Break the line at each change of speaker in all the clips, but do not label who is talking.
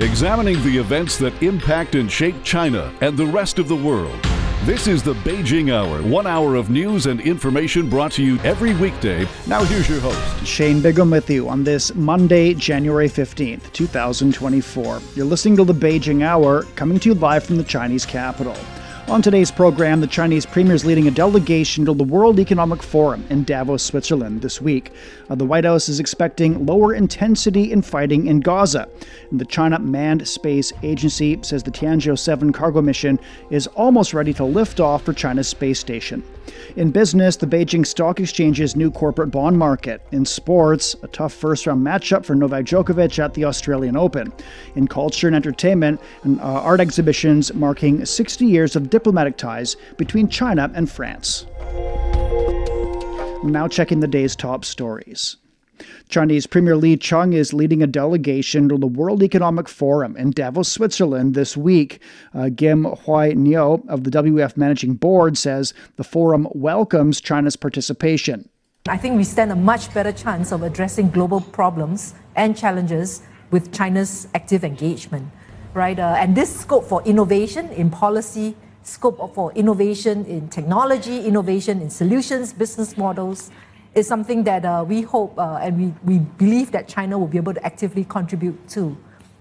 Examining the events that impact and shape China and the rest of the world. This is the Beijing Hour, one hour of news and information brought to you every weekday. Now, here's your host,
Shane Bigham, with you on this Monday, January 15th, 2024. You're listening to the Beijing Hour, coming to you live from the Chinese capital. On today's program, the Chinese premier is leading a delegation to the World Economic Forum in Davos, Switzerland this week. Uh, the White House is expecting lower intensity in fighting in Gaza. And the China Manned Space Agency says the Tianzhou 7 cargo mission is almost ready to lift off for China's space station. In business, the Beijing Stock Exchange's new corporate bond market. In sports, a tough first round matchup for Novak Djokovic at the Australian Open. In culture and entertainment, uh, art exhibitions marking 60 years of diplomatic ties between China and France. Now checking the day's top stories. Chinese Premier Li Qiang is leading a delegation to the World Economic Forum in Davos, Switzerland this week. Uh, Gim Huay Neo of the WEF Managing Board says the forum welcomes China's participation.
I think we stand a much better chance of addressing global problems and challenges with China's active engagement, right? Uh, and this scope for innovation in policy, scope for innovation in technology, innovation in solutions, business models, is something that uh, we hope uh, and we, we believe that China will be able to actively contribute to,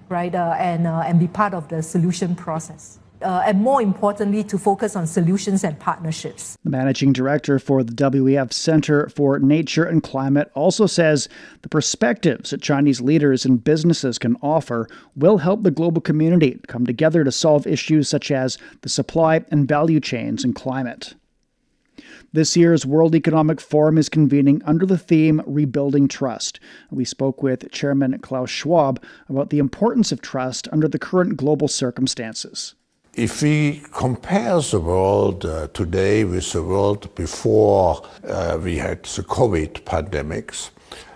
right? Uh, and, uh, and be part of the solution process. Uh, and more importantly, to focus on solutions and partnerships.
The managing director for the WEF Center for Nature and Climate also says the perspectives that Chinese leaders and businesses can offer will help the global community come together to solve issues such as the supply and value chains and climate. This year's World Economic Forum is convening under the theme Rebuilding Trust. We spoke with Chairman Klaus Schwab about the importance of trust under the current global circumstances.
If we compare the world uh, today with the world before uh, we had the COVID pandemics,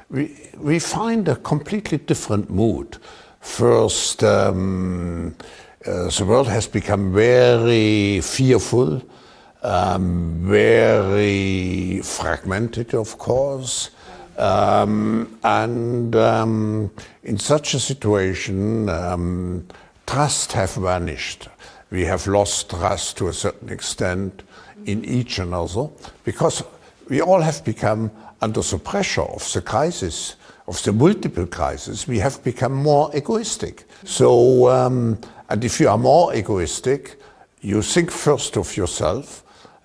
we, we find a completely different mood. First, um, uh, the world has become very fearful, um, very fragmented, of course. Um, and um, in such a situation, um, trust have vanished we have lost trust to a certain extent in each another because we all have become under the pressure of the crisis, of the multiple crises, we have become more egoistic. So, um, and if you are more egoistic, you think first of yourself,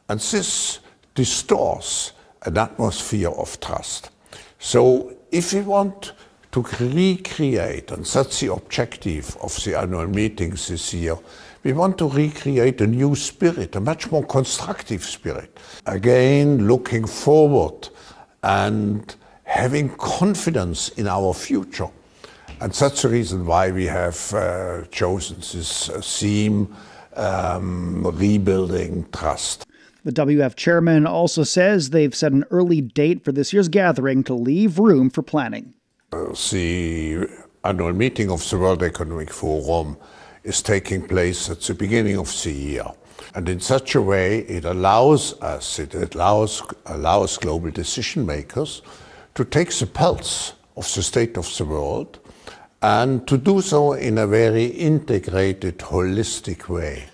and this distorts an atmosphere of trust. So, if we want to recreate, and that's the objective of the annual meetings this year, we want to recreate a new spirit, a much more constructive spirit. Again, looking forward and having confidence in our future. And that's the reason why we have uh, chosen this uh, theme um, rebuilding trust.
The WEF chairman also says they've set an early date for this year's gathering to leave room for planning.
Uh, the annual meeting of the World Economic Forum is taking place at the beginning of the year. And in such a way, it allows us, it allows, allows global decision makers to take the pulse of the state of the world and to do so in a very integrated, holistic way.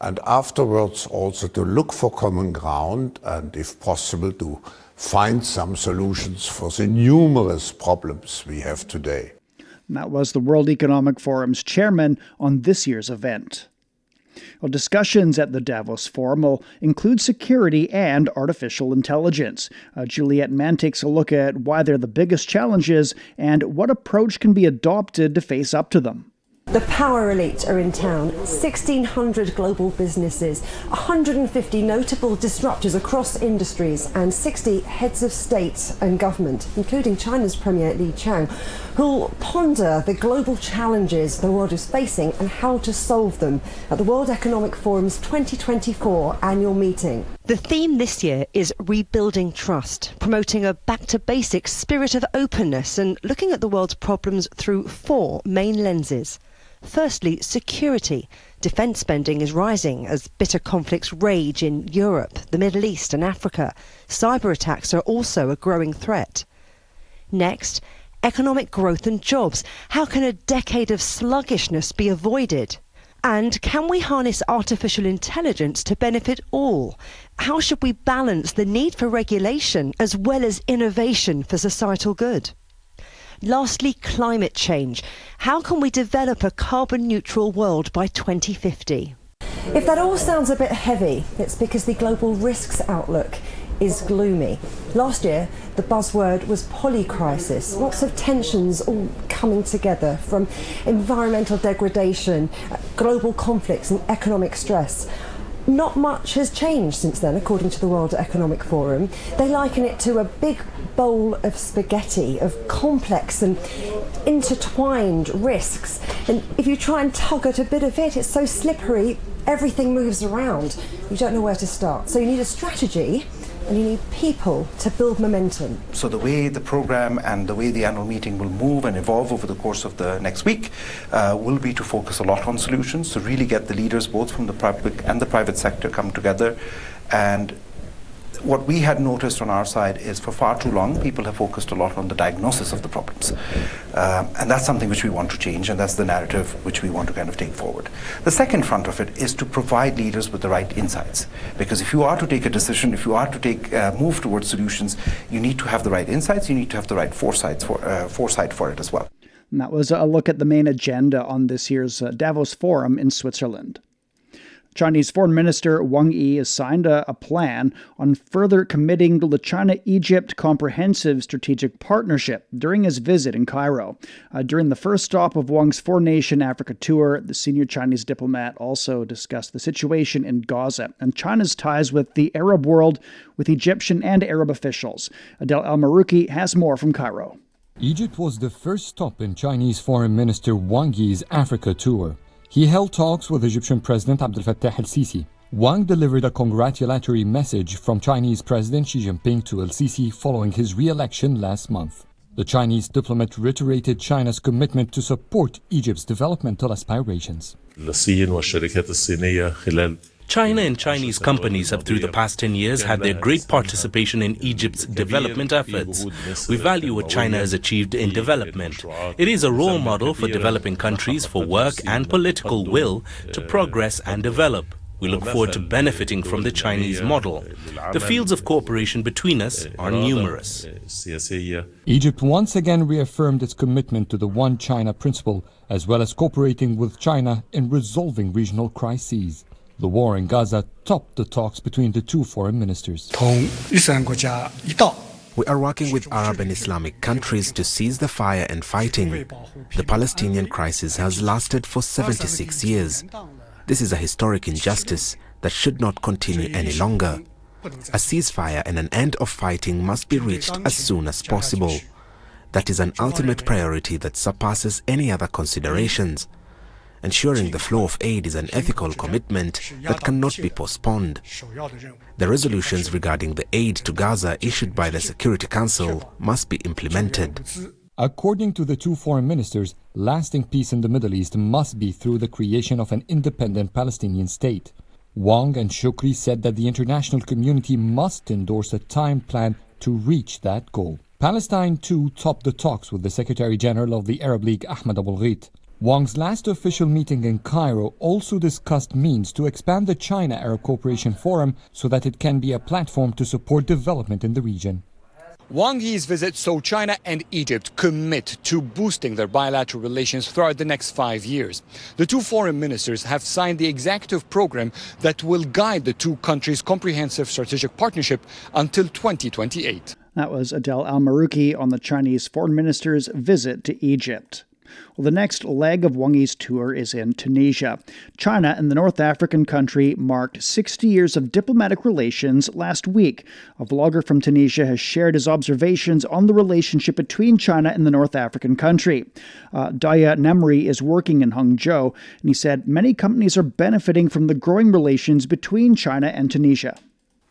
And afterwards, also to look for common ground and, if possible, to find some solutions for the numerous problems we have today.
That was the World Economic Forum's chairman on this year's event. Well, discussions at the Davos Forum will include security and artificial intelligence. Uh, Juliet Mann takes a look at why they're the biggest challenges and what approach can be adopted to face up to them.
The power elite are in town, 1,600 global businesses, 150 notable disruptors across industries, and 60 heads of state and government, including China's Premier Li Qiang, who'll ponder the global challenges the world is facing and how to solve them at the World Economic Forum's 2024 annual meeting.
The theme this year is rebuilding trust, promoting a back to basics spirit of openness and looking at the world's problems through four main lenses. Firstly, security. Defence spending is rising as bitter conflicts rage in Europe, the Middle East, and Africa. Cyber attacks are also a growing threat. Next, economic growth and jobs? How can a decade of sluggishness be avoided? And can we harness artificial intelligence to benefit all? How should we balance the need for regulation as well as innovation for societal good? Lastly, climate change. How can we develop a carbon neutral world by 2050?
If that all sounds a bit heavy, it's because the global risks outlook is gloomy. Last year, the buzzword was polycrisis. Lots of tensions all coming together from environmental degradation, global conflicts, and economic stress. Not much has changed since then, according to the World Economic Forum. They liken it to a big bowl of spaghetti, of complex and intertwined risks. And if you try and tug at a bit of it, it's so slippery, everything moves around. You don't know where to start. So you need a strategy and you need people to build momentum.
So the way the program and the way the annual meeting will move and evolve over the course of the next week uh, will be to focus a lot on solutions to really get the leaders both from the public and the private sector come together and what we had noticed on our side is for far too long, people have focused a lot on the diagnosis of the problems. Um, and that's something which we want to change, and that's the narrative which we want to kind of take forward. The second front of it is to provide leaders with the right insights. Because if you are to take a decision, if you are to take uh, move towards solutions, you need to have the right insights, you need to have the right foresight for, uh, foresight for it as well.
And that was a look at the main agenda on this year's uh, Davos Forum in Switzerland. Chinese Foreign Minister Wang Yi has signed a, a plan on further committing the China Egypt Comprehensive Strategic Partnership during his visit in Cairo. Uh, during the first stop of Wang's four nation Africa tour, the senior Chinese diplomat also discussed the situation in Gaza and China's ties with the Arab world with Egyptian and Arab officials. Adel Al Maruki has more from Cairo.
Egypt was the first stop in Chinese Foreign Minister Wang Yi's Africa tour. He held talks with Egyptian President Abdel Fattah el-Sisi. Wang delivered a congratulatory message from Chinese President Xi Jinping to el-Sisi following his re-election last month. The Chinese diplomat reiterated China's commitment to support Egypt's developmental aspirations.
China and Chinese companies have through the past 10 years had their great participation in Egypt's development efforts. We value what China has achieved in development. It is a role model for developing countries for work and political will to progress and develop. We look forward to benefiting from the Chinese model. The fields of cooperation between us are numerous.
Egypt once again reaffirmed its commitment to the One China principle, as well as cooperating with China in resolving regional crises. The war in Gaza topped the talks between the two foreign ministers.
We are working with Arab and Islamic countries to cease the fire and fighting. The Palestinian crisis has lasted for 76 years. This is a historic injustice that should not continue any longer. A ceasefire and an end of fighting must be reached as soon as possible. That is an ultimate priority that surpasses any other considerations. Ensuring the flow of aid is an ethical commitment that cannot be postponed. The resolutions regarding the aid to Gaza issued by the Security Council must be implemented.
According to the two foreign ministers, lasting peace in the Middle East must be through the creation of an independent Palestinian state. Wang and Shukri said that the international community must endorse a time plan to reach that goal. Palestine too topped the talks with the Secretary General of the Arab League Ahmed Abul Gheit. Wang's last official meeting in Cairo also discussed means to expand the China Arab Cooperation Forum so that it can be a platform to support development in the region.
Wang Yi's visit saw China and Egypt commit to boosting their bilateral relations throughout the next five years. The two foreign ministers have signed the executive program that will guide the two countries' comprehensive strategic partnership until 2028.
That was Adel Al Maruki on the Chinese foreign minister's visit to Egypt. Well, the next leg of Wang Yi's tour is in Tunisia. China and the North African country marked 60 years of diplomatic relations last week. A vlogger from Tunisia has shared his observations on the relationship between China and the North African country. Uh, Daya Nemri is working in Hangzhou, and he said many companies are benefiting from the growing relations between China and Tunisia.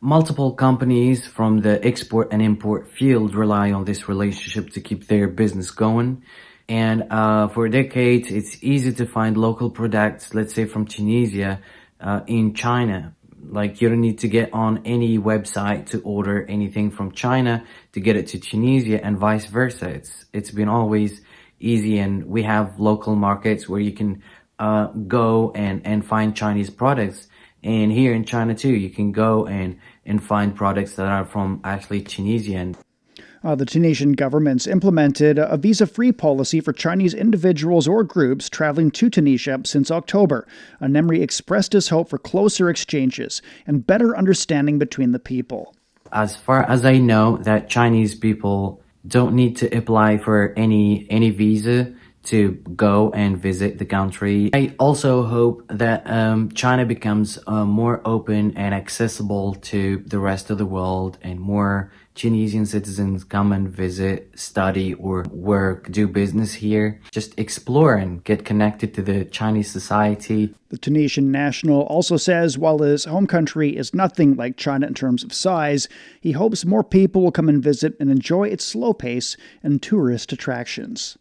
Multiple companies from the export and import field rely on this relationship to keep their business going. And uh, for decades, it's easy to find local products, let's say from Tunisia, uh, in China. Like you don't need to get on any website to order anything from China to get it to Tunisia and vice versa. It's it's been always easy and we have local markets where you can uh, go and, and find Chinese products. And here in China too, you can go and, and find products that are from actually Tunisian.
Uh, the Tunisian government's implemented a visa free policy for Chinese individuals or groups traveling to Tunisia since October. Anemri expressed his hope for closer exchanges and better understanding between the people.
As far as I know, that Chinese people don't need to apply for any any visa to go and visit the country. I also hope that um, China becomes uh, more open and accessible to the rest of the world and more Tunisian citizens come and visit, study or work, do business here. Just explore and get connected to the Chinese society.
The Tunisian national also says while his home country is nothing like China in terms of size, he hopes more people will come and visit and enjoy its slow pace and tourist attractions.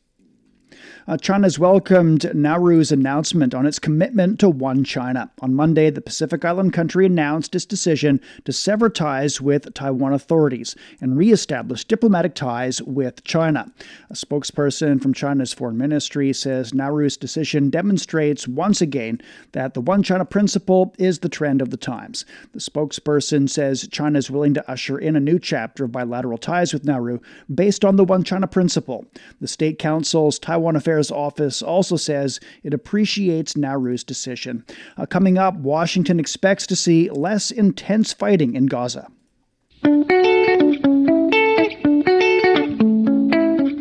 Uh, China's welcomed Nauru's announcement on its commitment to One China. On Monday, the Pacific Island country announced its decision to sever ties with Taiwan authorities and reestablish diplomatic ties with China. A spokesperson from China's foreign ministry says Nauru's decision demonstrates once again that the One China principle is the trend of the times. The spokesperson says China is willing to usher in a new chapter of bilateral ties with Nauru based on the One China principle. The State Council's Taiwan Affairs Affairs Office also says it appreciates Nauru's decision. Uh, coming up, Washington expects to see less intense fighting in Gaza.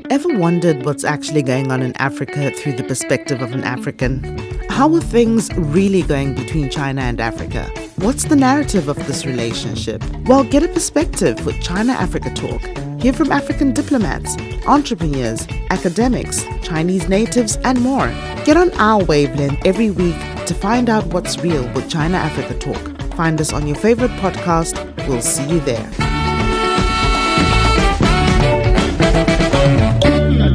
Ever wondered what's actually going on in Africa through the perspective of an African? How are things really going between China and Africa? What's the narrative of this relationship? Well, get a perspective with China Africa Talk. Hear from African diplomats, entrepreneurs, academics, Chinese natives, and more. Get on our wavelength every week to find out what's real with China Africa Talk. Find us on your favorite podcast. We'll see you there.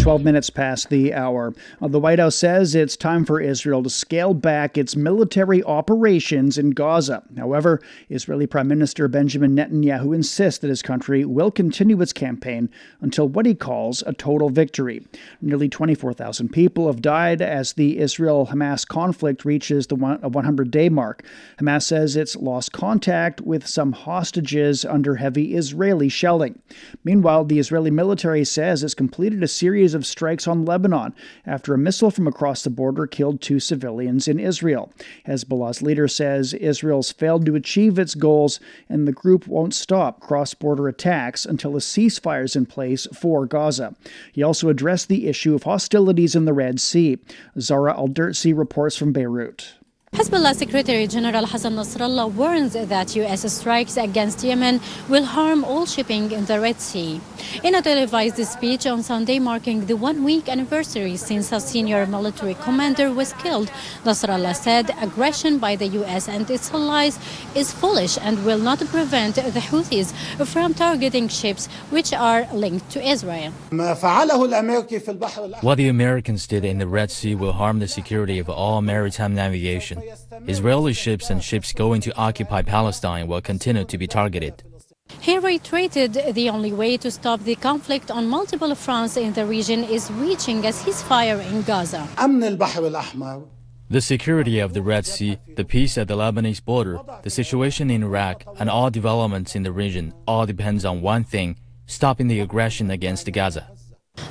12 minutes past the hour. Uh, the White House says it's time for Israel to scale back its military operations in Gaza. However, Israeli Prime Minister Benjamin Netanyahu insists that his country will continue its campaign until what he calls a total victory. Nearly 24,000 people have died as the Israel Hamas conflict reaches the 100 day mark. Hamas says it's lost contact with some hostages under heavy Israeli shelling. Meanwhile, the Israeli military says it's completed a series of strikes on Lebanon after a missile from across the border killed two civilians in Israel. Hezbollah's leader says Israel's failed to achieve its goals and the group won't stop cross border attacks until a ceasefire is in place for Gaza. He also addressed the issue of hostilities in the Red Sea. Zara Aldersi reports from Beirut.
Hezbollah Secretary General Hassan Nasrallah warns that U.S. strikes against Yemen will harm all shipping in the Red Sea. In a televised speech on Sunday marking the one-week anniversary since a senior military commander was killed, Nasrallah said aggression by the U.S. and its allies is foolish and will not prevent the Houthis from targeting ships which are linked to Israel.
What the Americans did in the Red Sea will harm the security of all maritime navigation. Israeli ships and ships going to occupy Palestine will continue to be targeted.
He reiterated the only way to stop the conflict on multiple fronts in the region is reaching a ceasefire in Gaza.
The security of the Red Sea, the peace at the Lebanese border, the situation in Iraq, and all developments in the region all depends on one thing stopping the aggression against Gaza.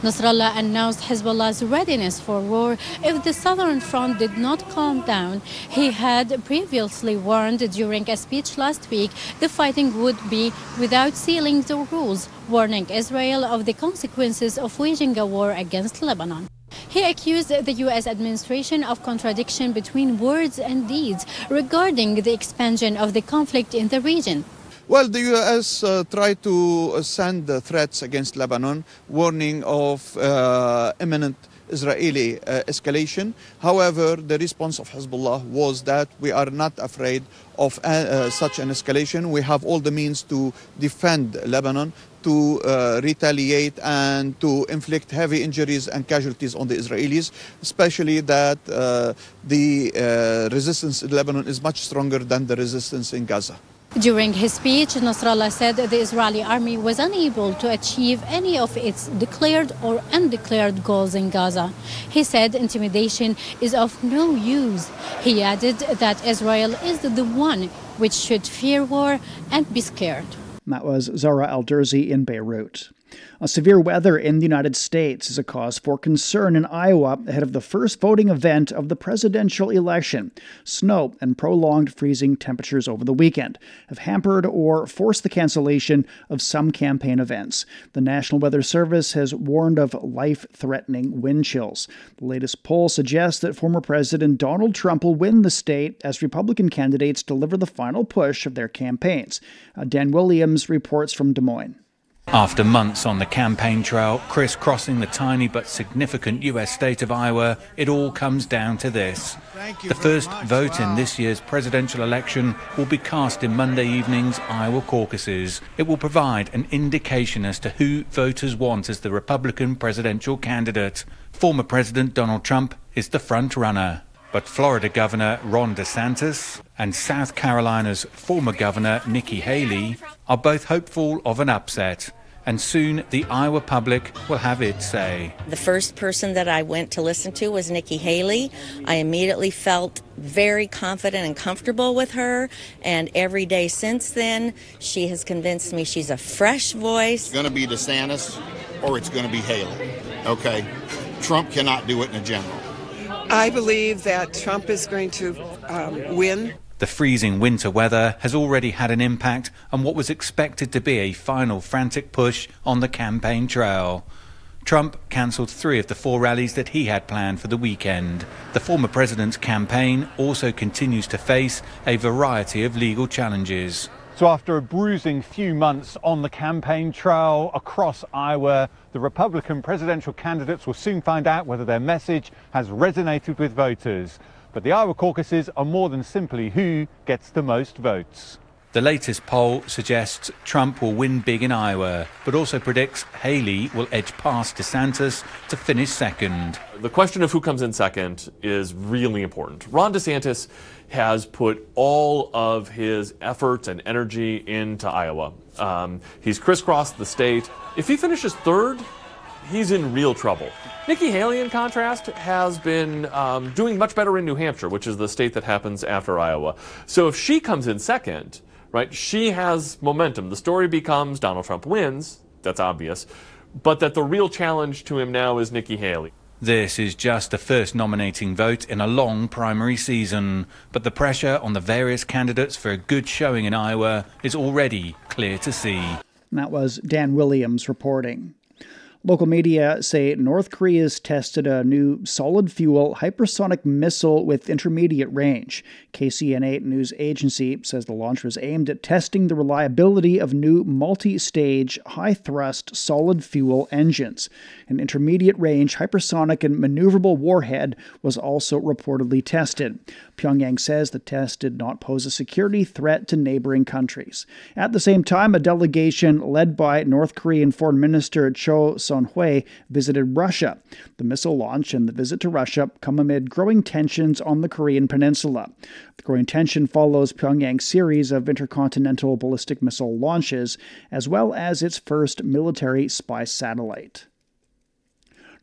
Nasrallah announced Hezbollah's readiness for war if the southern front did not calm down. He had previously warned during a speech last week the fighting would be without ceilings or rules, warning Israel of the consequences of waging a war against Lebanon. He accused the U.S. administration of contradiction between words and deeds regarding the expansion of the conflict in the region.
Well, the U.S. Uh, tried to uh, send threats against Lebanon, warning of uh, imminent Israeli uh, escalation. However, the response of Hezbollah was that we are not afraid of uh, uh, such an escalation. We have all the means to defend Lebanon, to uh, retaliate and to inflict heavy injuries and casualties on the Israelis, especially that uh, the resistance in Lebanon is much stronger than the resistance in Gaza.
During his speech, Nasrallah said the Israeli army was unable to achieve any of its declared or undeclared goals in Gaza. He said intimidation is of no use. He added that Israel is the one which should fear war and be scared.
That was Zara Alderzi in Beirut. A severe weather in the United States is a cause for concern in Iowa ahead of the first voting event of the presidential election. Snow and prolonged freezing temperatures over the weekend have hampered or forced the cancellation of some campaign events. The National Weather Service has warned of life threatening wind chills. The latest poll suggests that former President Donald Trump will win the state as Republican candidates deliver the final push of their campaigns. Uh, Dan Williams reports from Des Moines.
After months on the campaign trail, crisscrossing the tiny but significant US state of Iowa, it all comes down to this. The first much. vote wow. in this year's presidential election will be cast in Monday evening's Iowa caucuses. It will provide an indication as to who voters want as the Republican presidential candidate. Former President Donald Trump is the front runner. But Florida Governor Ron DeSantis and South Carolina's former Governor Nikki Haley are both hopeful of an upset and soon the Iowa public will have its say.
The first person that I went to listen to was Nikki Haley. I immediately felt very confident and comfortable with her, and every day since then, she has convinced me she's a fresh voice.
It's going to be DeSantis or it's going to be Haley. Okay? Trump cannot do it in a general.
I believe that Trump is going to um, win.
The freezing winter weather has already had an impact on what was expected to be a final frantic push on the campaign trail. Trump cancelled three of the four rallies that he had planned for the weekend. The former president's campaign also continues to face a variety of legal challenges.
So, after a bruising few months on the campaign trail across Iowa, the Republican presidential candidates will soon find out whether their message has resonated with voters. But the Iowa caucuses are more than simply who gets the most votes.
The latest poll suggests Trump will win big in Iowa, but also predicts Haley will edge past DeSantis to finish second.
The question of who comes in second is really important. Ron DeSantis has put all of his efforts and energy into Iowa. Um, he's crisscrossed the state. If he finishes third, he's in real trouble. Nikki Haley, in contrast, has been um, doing much better in New Hampshire, which is the state that happens after Iowa. So if she comes in second, right, she has momentum. The story becomes Donald Trump wins, that's obvious, but that the real challenge to him now is Nikki Haley.
This is just the first nominating vote in a long primary season, but the pressure on the various candidates for a good showing in Iowa is already clear to see.
That was Dan Williams reporting. Local media say North Korea's tested a new solid fuel hypersonic missile with intermediate range. KCNA news agency says the launch was aimed at testing the reliability of new multi stage, high thrust solid fuel engines. An intermediate range hypersonic and maneuverable warhead was also reportedly tested. Pyongyang says the test did not pose a security threat to neighboring countries. At the same time, a delegation led by North Korean Foreign Minister Cho Son-hui visited Russia. The missile launch and the visit to Russia come amid growing tensions on the Korean peninsula. The growing tension follows Pyongyang's series of intercontinental ballistic missile launches, as well as its first military spy satellite.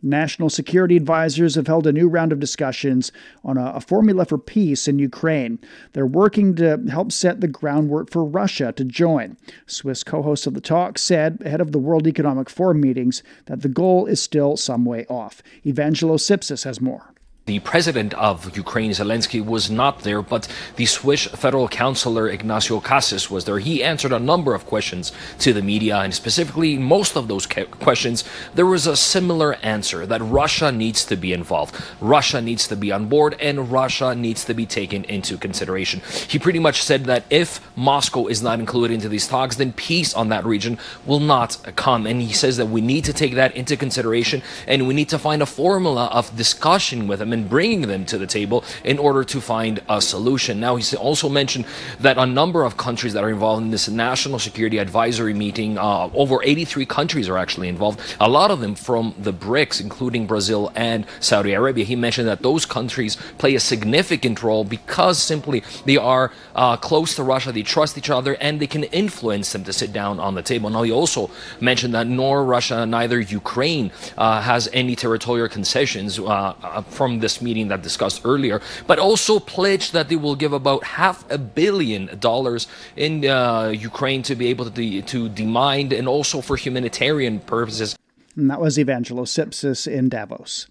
National security advisors have held a new round of discussions on a, a, formula for peace in Ukraine. They're working to help set the groundwork for Russia to join. Swiss co host of the talk said ahead of the World Economic Forum meetings that the goal is still some way off. Evangelos Sipsis has more.
The president of Ukraine, Zelensky, was not there, but the Swiss federal counselor Ignazio Cassis was there. He answered a number of questions to the media, and specifically, most of those questions, there was a similar answer that Russia needs to be involved, Russia needs to be on board, and Russia needs to be taken into consideration. He pretty much said that if Moscow is not included into these talks, then peace on that region will not come. And he says that we need to take that into consideration, and we need to find a formula of discussion with and bringing them to the table in order to find a solution. Now, he's also mentioned that a number of countries that are involved in this national security advisory meeting, uh, over 83 countries are actually involved, a lot of them from the BRICS, including Brazil and Saudi Arabia. He mentioned that those countries play a significant role because simply they are uh, close to Russia, they trust each other, and they can influence them to sit down on the table. Now, he also mentioned that nor Russia, neither Ukraine uh, has any territorial concessions uh, uh from this meeting that discussed earlier, but also pledged that they will give about half a billion dollars in uh, Ukraine to be able to, de- to demind and also for humanitarian purposes.
And that was Evangelos Sipsis in Davos.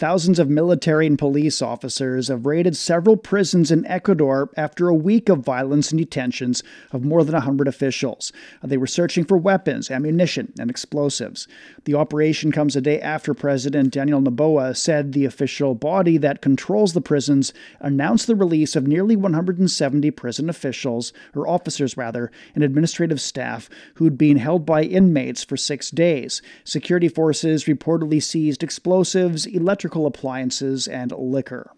Thousands of military and police officers have raided several prisons in Ecuador after a week of violence and detentions of more than 100 officials. Uh, they were searching for weapons, ammunition, and explosives. The operation comes a day after President Daniel Noboa said the official body that controls the prisons announced the release of nearly 170 prison officials, or officers rather, and administrative staff who'd been held by inmates for six days. Security forces reportedly seized explosives, electric electrical appliances, and liquor.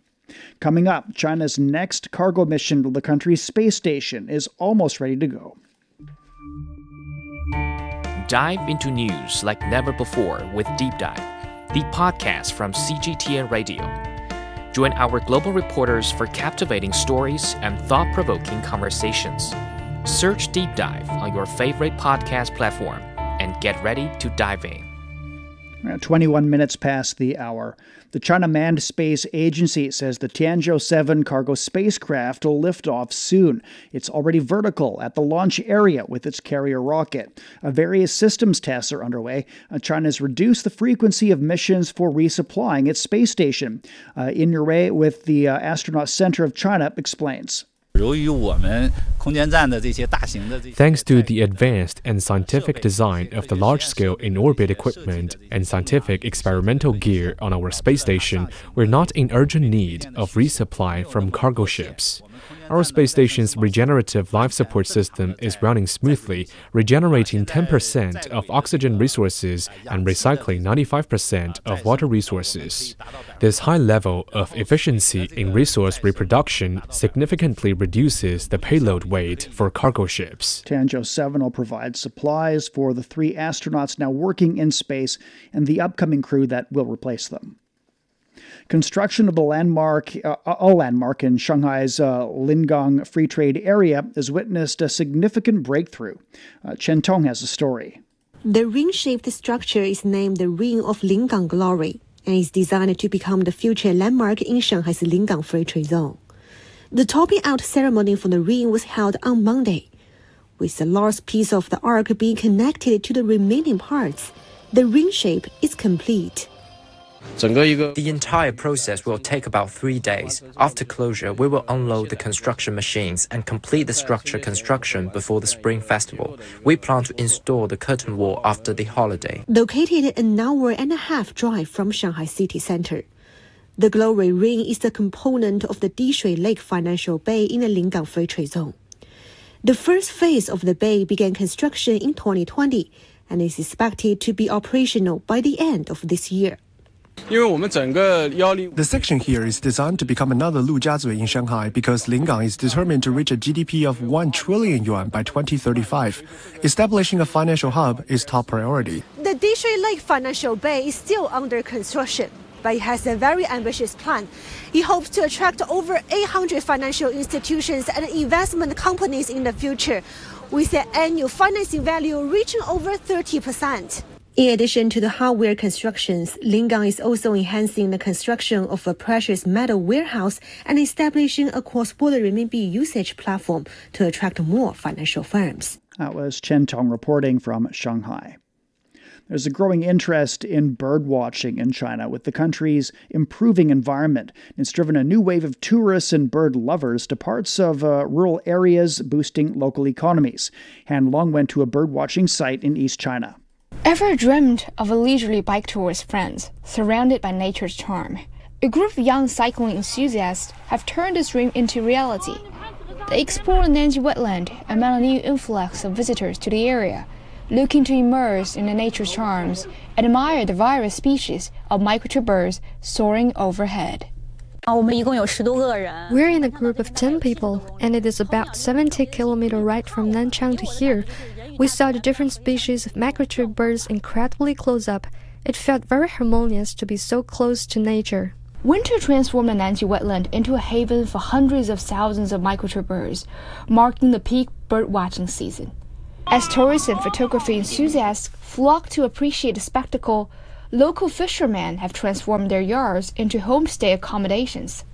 Coming up, China's next cargo mission to the country's space station is almost ready to go.
Dive into news like never before with Deep Dive, the podcast from CGTN Radio. Join our global reporters for captivating stories and thought provoking conversations. Search Deep Dive on your favorite podcast platform and get ready to dive in.
21 minutes past the hour. The China Manned Space Agency says the Tianzhou 7 cargo spacecraft will lift off soon. It's already vertical at the launch area with its carrier rocket. Uh, various systems tests are underway. Uh, China has reduced the frequency of missions for resupplying its space station. Uh, In Yurei with the uh, Astronaut Center of China explains.
Thanks to the advanced and scientific design of the large scale in orbit equipment and scientific experimental gear on our space station, we're not in urgent need of resupply from cargo ships. Our space station's regenerative life support system is running smoothly, regenerating 10% of oxygen resources and recycling 95% of water resources. This high level of efficiency in resource reproduction significantly reduces the payload weight for cargo ships.
Tianzhou 7 will provide supplies for the three astronauts now working in space and the upcoming crew that will replace them. Construction of the landmark, uh, a landmark in Shanghai's uh, Lingang Free Trade Area, has witnessed a significant breakthrough. Uh, Chen Tong has a story.
The ring-shaped structure is named the Ring of Lingang Glory and is designed to become the future landmark in Shanghai's Lingang Free Trade Zone. The topping out ceremony for the ring was held on Monday, with the last piece of the arc being connected to the remaining parts. The ring shape is complete.
The entire process will take about three days. After closure, we will unload the construction machines and complete the structure construction before the Spring Festival. We plan to install the curtain wall after the holiday.
Located an hour and a half drive from Shanghai city center. The Glory Ring is the component of the Dishui Lake Financial Bay in the Lingang Free Trade Zone. The first phase of the bay began construction in 2020 and is expected to be operational by the end of this year.
The section here is designed to become another Lu Lujiazui in Shanghai because Lingang is determined to reach a GDP of 1 trillion yuan by 2035. Establishing a financial hub is top priority.
The Dishui Lake Financial Bay is still under construction, but it has a very ambitious plan. It hopes to attract over 800 financial institutions and investment companies in the future, with an annual financing value reaching over 30 percent. In addition to the hardware constructions, Lingang is also enhancing the construction of a precious metal warehouse and establishing a cross-border renminbi usage platform to attract more financial firms.
That was Chen Tong reporting from Shanghai. There's a growing interest in bird watching in China, with the country's improving environment. It's driven a new wave of tourists and bird lovers to parts of uh, rural areas, boosting local economies. Han Long went to a bird watching site in East China.
Ever dreamed of a leisurely bike tour with friends, surrounded by nature's charm? A group of young cycling enthusiasts have turned this dream into reality. They explore Nanji wetland and met a new influx of visitors to the area looking to immerse in the nature's charms admire the various species of migratory birds soaring overhead.
We're in a group of 10 people, and it is about 70 kilometer ride from Nanchang to here. We saw the different species of migratory birds incredibly close up. It felt very harmonious to be so close to nature.
Winter transformed the Nanji wetland into a haven for hundreds of thousands of migratory birds, marking the peak bird watching season. As tourists and photography enthusiasts flock to appreciate the spectacle, local fishermen have transformed their yards into homestay accommodations.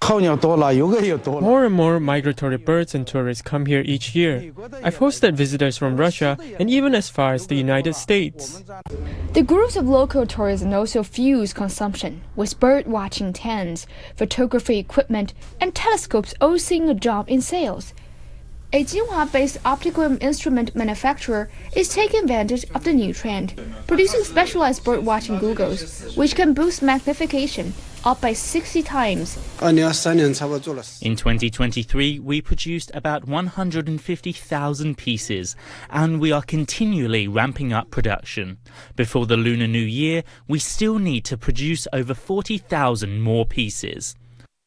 More and more migratory birds and tourists come here each year. I've hosted visitors from Russia and even as far as the United States.
The groups of local tourism also fuse consumption with bird watching tents, photography equipment, and telescopes all seeing a jump in sales. A Jinhua-based optical instrument manufacturer is taking advantage of the new trend, producing specialized bird-watching goggles, which can boost magnification up by 60 times.
In 2023, we produced about 150,000 pieces, and we are continually ramping up production. Before the Lunar New Year, we still need to produce over 40,000 more pieces.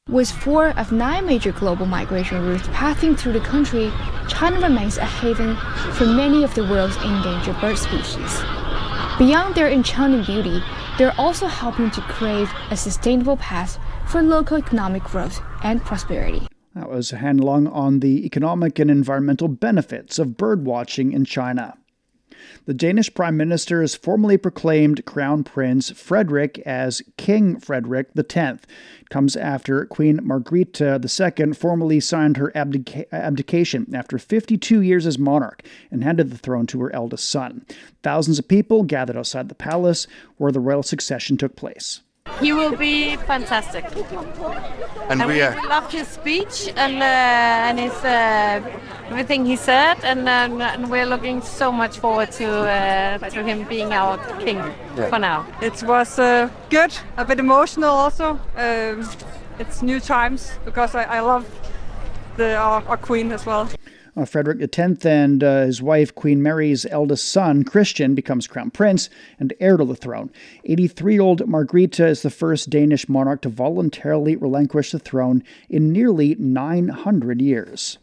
With four of nine major global migration routes passing through the country, China remains a haven for many of the world's endangered bird species. Beyond their enchanting beauty, they're also helping to create a sustainable path for local economic growth and prosperity.
That was Han Long on the economic and environmental benefits of bird watching in China the Danish Prime Minister has formally proclaimed Crown Prince Frederick as King Frederick X. It comes after Queen Margrethe II formally signed her abdica- abdication after 52 years as monarch and handed the throne to her eldest son. Thousands of people gathered outside the palace where the royal succession took place.
He will be fantastic.
And,
and
we, uh,
we loved his speech and uh, and his uh, everything he said, and, um, and, we're looking so much forward to uh, to him being our king yeah. for now.
It was uh, good, a bit emotional also. Um, it's new times because I, I love the our, our queen as well.
Uh, Frederick X and uh, his wife, Queen Mary's eldest son, Christian, becomes crown prince and heir to the throne. 83 year old Margrethe is the first Danish monarch to voluntarily relinquish the throne in nearly 900 years.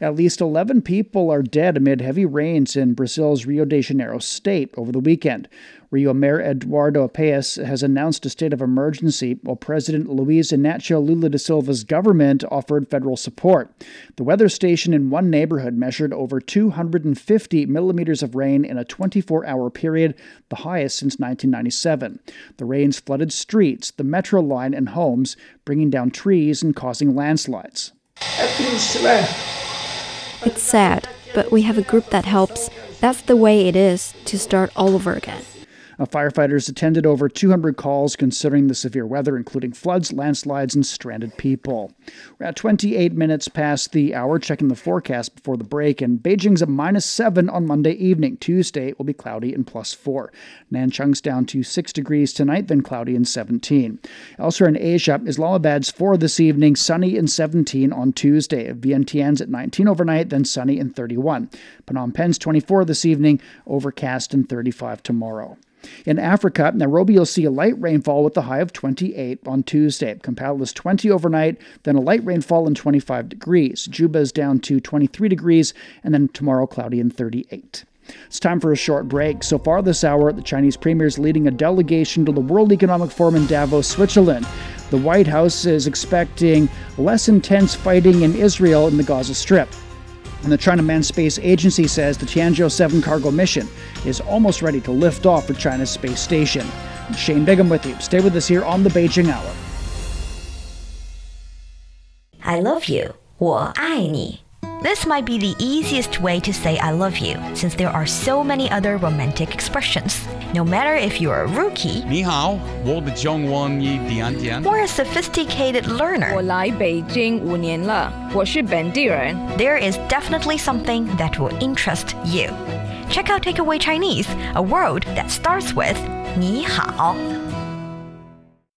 At least 11 people are dead amid heavy rains in Brazil's Rio de Janeiro state over the weekend. Rio Mayor Eduardo Paes has announced a state of emergency while President Luiz Inácio Lula da Silva's government offered federal support. The weather station in one neighborhood measured over 250 millimeters of rain in a 24 hour period, the highest since 1997. The rains flooded streets, the metro line, and homes, bringing down trees and causing landslides.
It's sad, but we have a group that helps. That's the way it is to start all over again.
Uh, firefighters attended over 200 calls considering the severe weather, including floods, landslides, and stranded people. We're at 28 minutes past the hour, checking the forecast before the break, and Beijing's at minus 7 on Monday evening. Tuesday will be cloudy and plus 4. Nanchang's down to 6 degrees tonight, then cloudy and 17. Elsewhere in Asia, Islamabad's 4 this evening, sunny and 17 on Tuesday. Vientiane's at 19 overnight, then sunny and 31. Phnom Penh's 24 this evening, overcast and 35 tomorrow. In Africa, Nairobi will see a light rainfall with a high of 28 on Tuesday. Kampala is 20 overnight, then a light rainfall and 25 degrees. Juba is down to 23 degrees, and then tomorrow cloudy and 38. It's time for a short break. So far this hour, the Chinese premier is leading a delegation to the World Economic Forum in Davos, Switzerland. The White House is expecting less intense fighting in Israel in the Gaza Strip And the China Manned Space Agency says the Tianzhou 7 cargo mission is almost ready to lift off for China's space station. Shane Bigham with you. Stay with us here on the Beijing Hour.
I love you. 我爱你.
This might be the easiest way to say I love you, since there are so many other romantic expressions. No matter if you're a rookie
你好，我的中文一点点。
or a sophisticated learner,
我来北京五年了，我是本地人。
there is definitely something that will interest you. Check out Takeaway Chinese, a word that starts with 你好.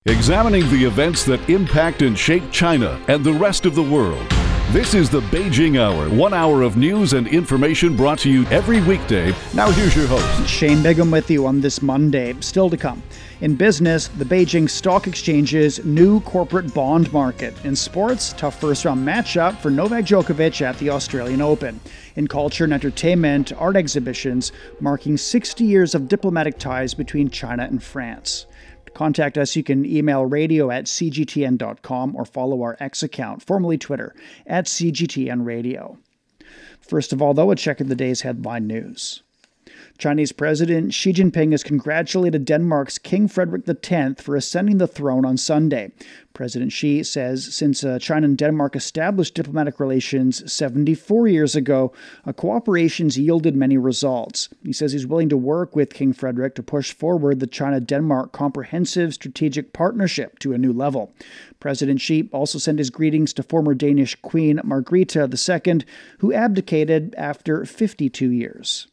Examining the events that impact and shape China and the rest of the world. This is the Beijing Hour, one hour of news and information brought to you every weekday. Now, here's your host.
Shane Bigham with you on this Monday. Still to come. In business, the Beijing Stock Exchange's new corporate bond market. In sports, tough first round matchup for Novak Djokovic at the Australian Open. In culture and entertainment, art exhibitions marking 60 years of diplomatic ties between China and France. Contact us, you can email radio at cgtn.com or follow our X account, formerly Twitter, at cgtnradio. First of all, though, a check of the day's headline news. Chinese President Xi Jinping has congratulated Denmark's King Frederick X for ascending the throne on Sunday. President Xi says since uh, China and Denmark established diplomatic relations 74 years ago, uh, cooperation's yielded many results. He says he's willing to work with King Frederick to push forward the China Denmark Comprehensive Strategic Partnership to a new level. President Xi also sent his greetings to former Danish Queen Margrethe II, who abdicated after 52 years.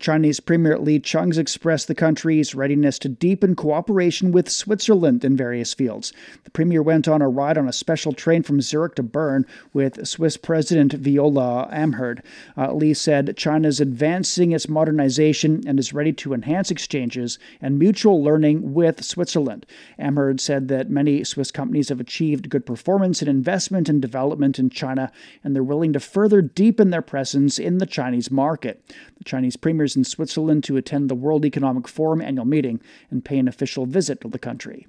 Chinese Premier Li Qiang's expressed the country's readiness to deepen cooperation with Switzerland in various fields. The Premier went on a ride on a special train from Zurich to Bern with Swiss President Viola Amherd. Uh, Li said China is advancing its modernization and is ready to enhance exchanges and mutual learning with Switzerland. Amherd said that many Swiss companies have achieved good performance in investment and development in China, and they're willing to further deepen their presence in the Chinese market. The Chinese premiers in Switzerland to attend the World Economic Forum annual meeting and pay an official visit to the country.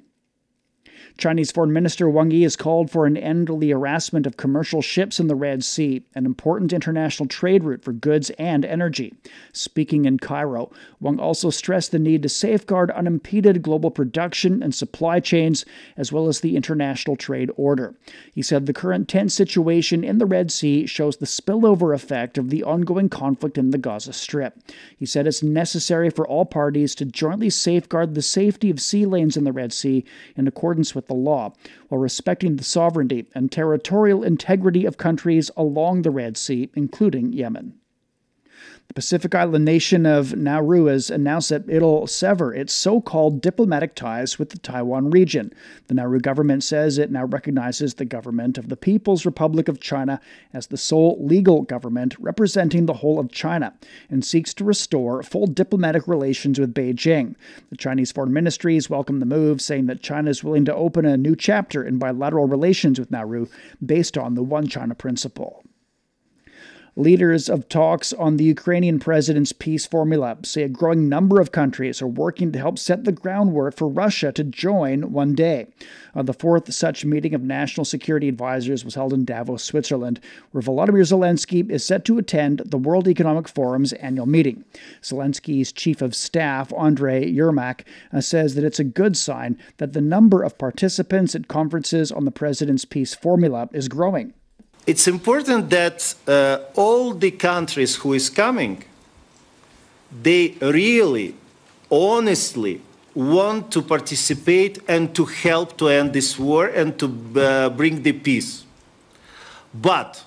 Chinese Foreign Minister Wang Yi has called for an end to the harassment of commercial ships in the Red Sea, an important international trade route for goods and energy. Speaking in Cairo, Wang also stressed the need to safeguard unimpeded global production and supply chains, as well as the international trade order. He said the current tense situation in the Red Sea shows the spillover effect of the ongoing conflict in the Gaza Strip. He said it's necessary for all parties to jointly safeguard the safety of sea lanes in the Red Sea in accordance with the law, while respecting the sovereignty and territorial integrity of countries along the Red Sea, including Yemen. The Pacific Island nation of Nauru has announced that it'll sever its so called diplomatic ties with the Taiwan region. The Nauru government says it now recognizes the government of the People's Republic of China as the sole legal government representing the whole of China and seeks to restore full diplomatic relations with Beijing. The Chinese Foreign Ministry has welcomed the move, saying that China is willing to open a new chapter in bilateral relations with Nauru based on the One China principle. Leaders of talks on the Ukrainian president's peace formula say a growing number of countries are working to help set the groundwork for Russia to join one day. Uh, the fourth such meeting of national security advisors was held in Davos, Switzerland, where Volodymyr Zelensky is set to attend the World Economic Forum's annual meeting. Zelensky's chief of staff, Andrei Yermak, uh, says that it's a good sign that the number of participants at conferences on the president's peace formula is growing.
It's important that uh, all the countries who is coming, they really, honestly want to participate and to help to end this war and to uh, bring the peace. But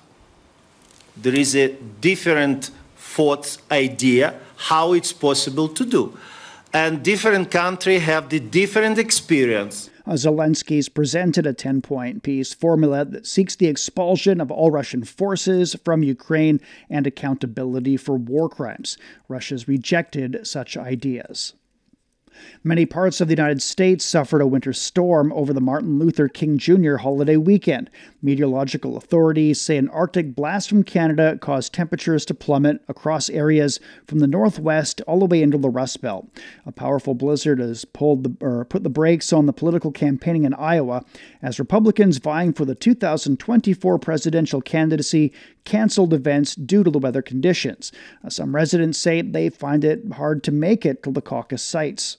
there is a different thought idea how it's possible to do, and different countries have the different experience.
Uh, Zelensky's presented a 10 point peace formula that seeks the expulsion of all Russian forces from Ukraine and accountability for war crimes. Russia's rejected such ideas. Many parts of the United States suffered a winter storm over the Martin Luther King Jr. holiday weekend. Meteorological authorities say an Arctic blast from Canada caused temperatures to plummet across areas from the northwest all the way into the Rust Belt. A powerful blizzard has pulled the, or put the brakes on the political campaigning in Iowa as Republicans vying for the 2024 presidential candidacy canceled events due to the weather conditions. Some residents say they find it hard to make it to the caucus sites.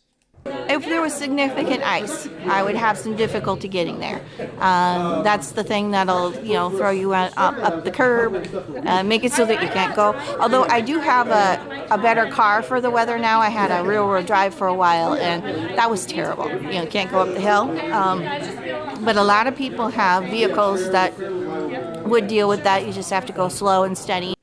If there was significant ice, I would have some difficulty getting there. Um, that's the thing that'll, you know, throw you up, up the curb, uh, make it so that you can't go. Although I do have a, a better car for the weather now. I had a rear wheel drive for a while, and that was terrible. You know, can't go up the hill. Um, but a lot of people have vehicles that would deal with that. You just have to go slow and steady.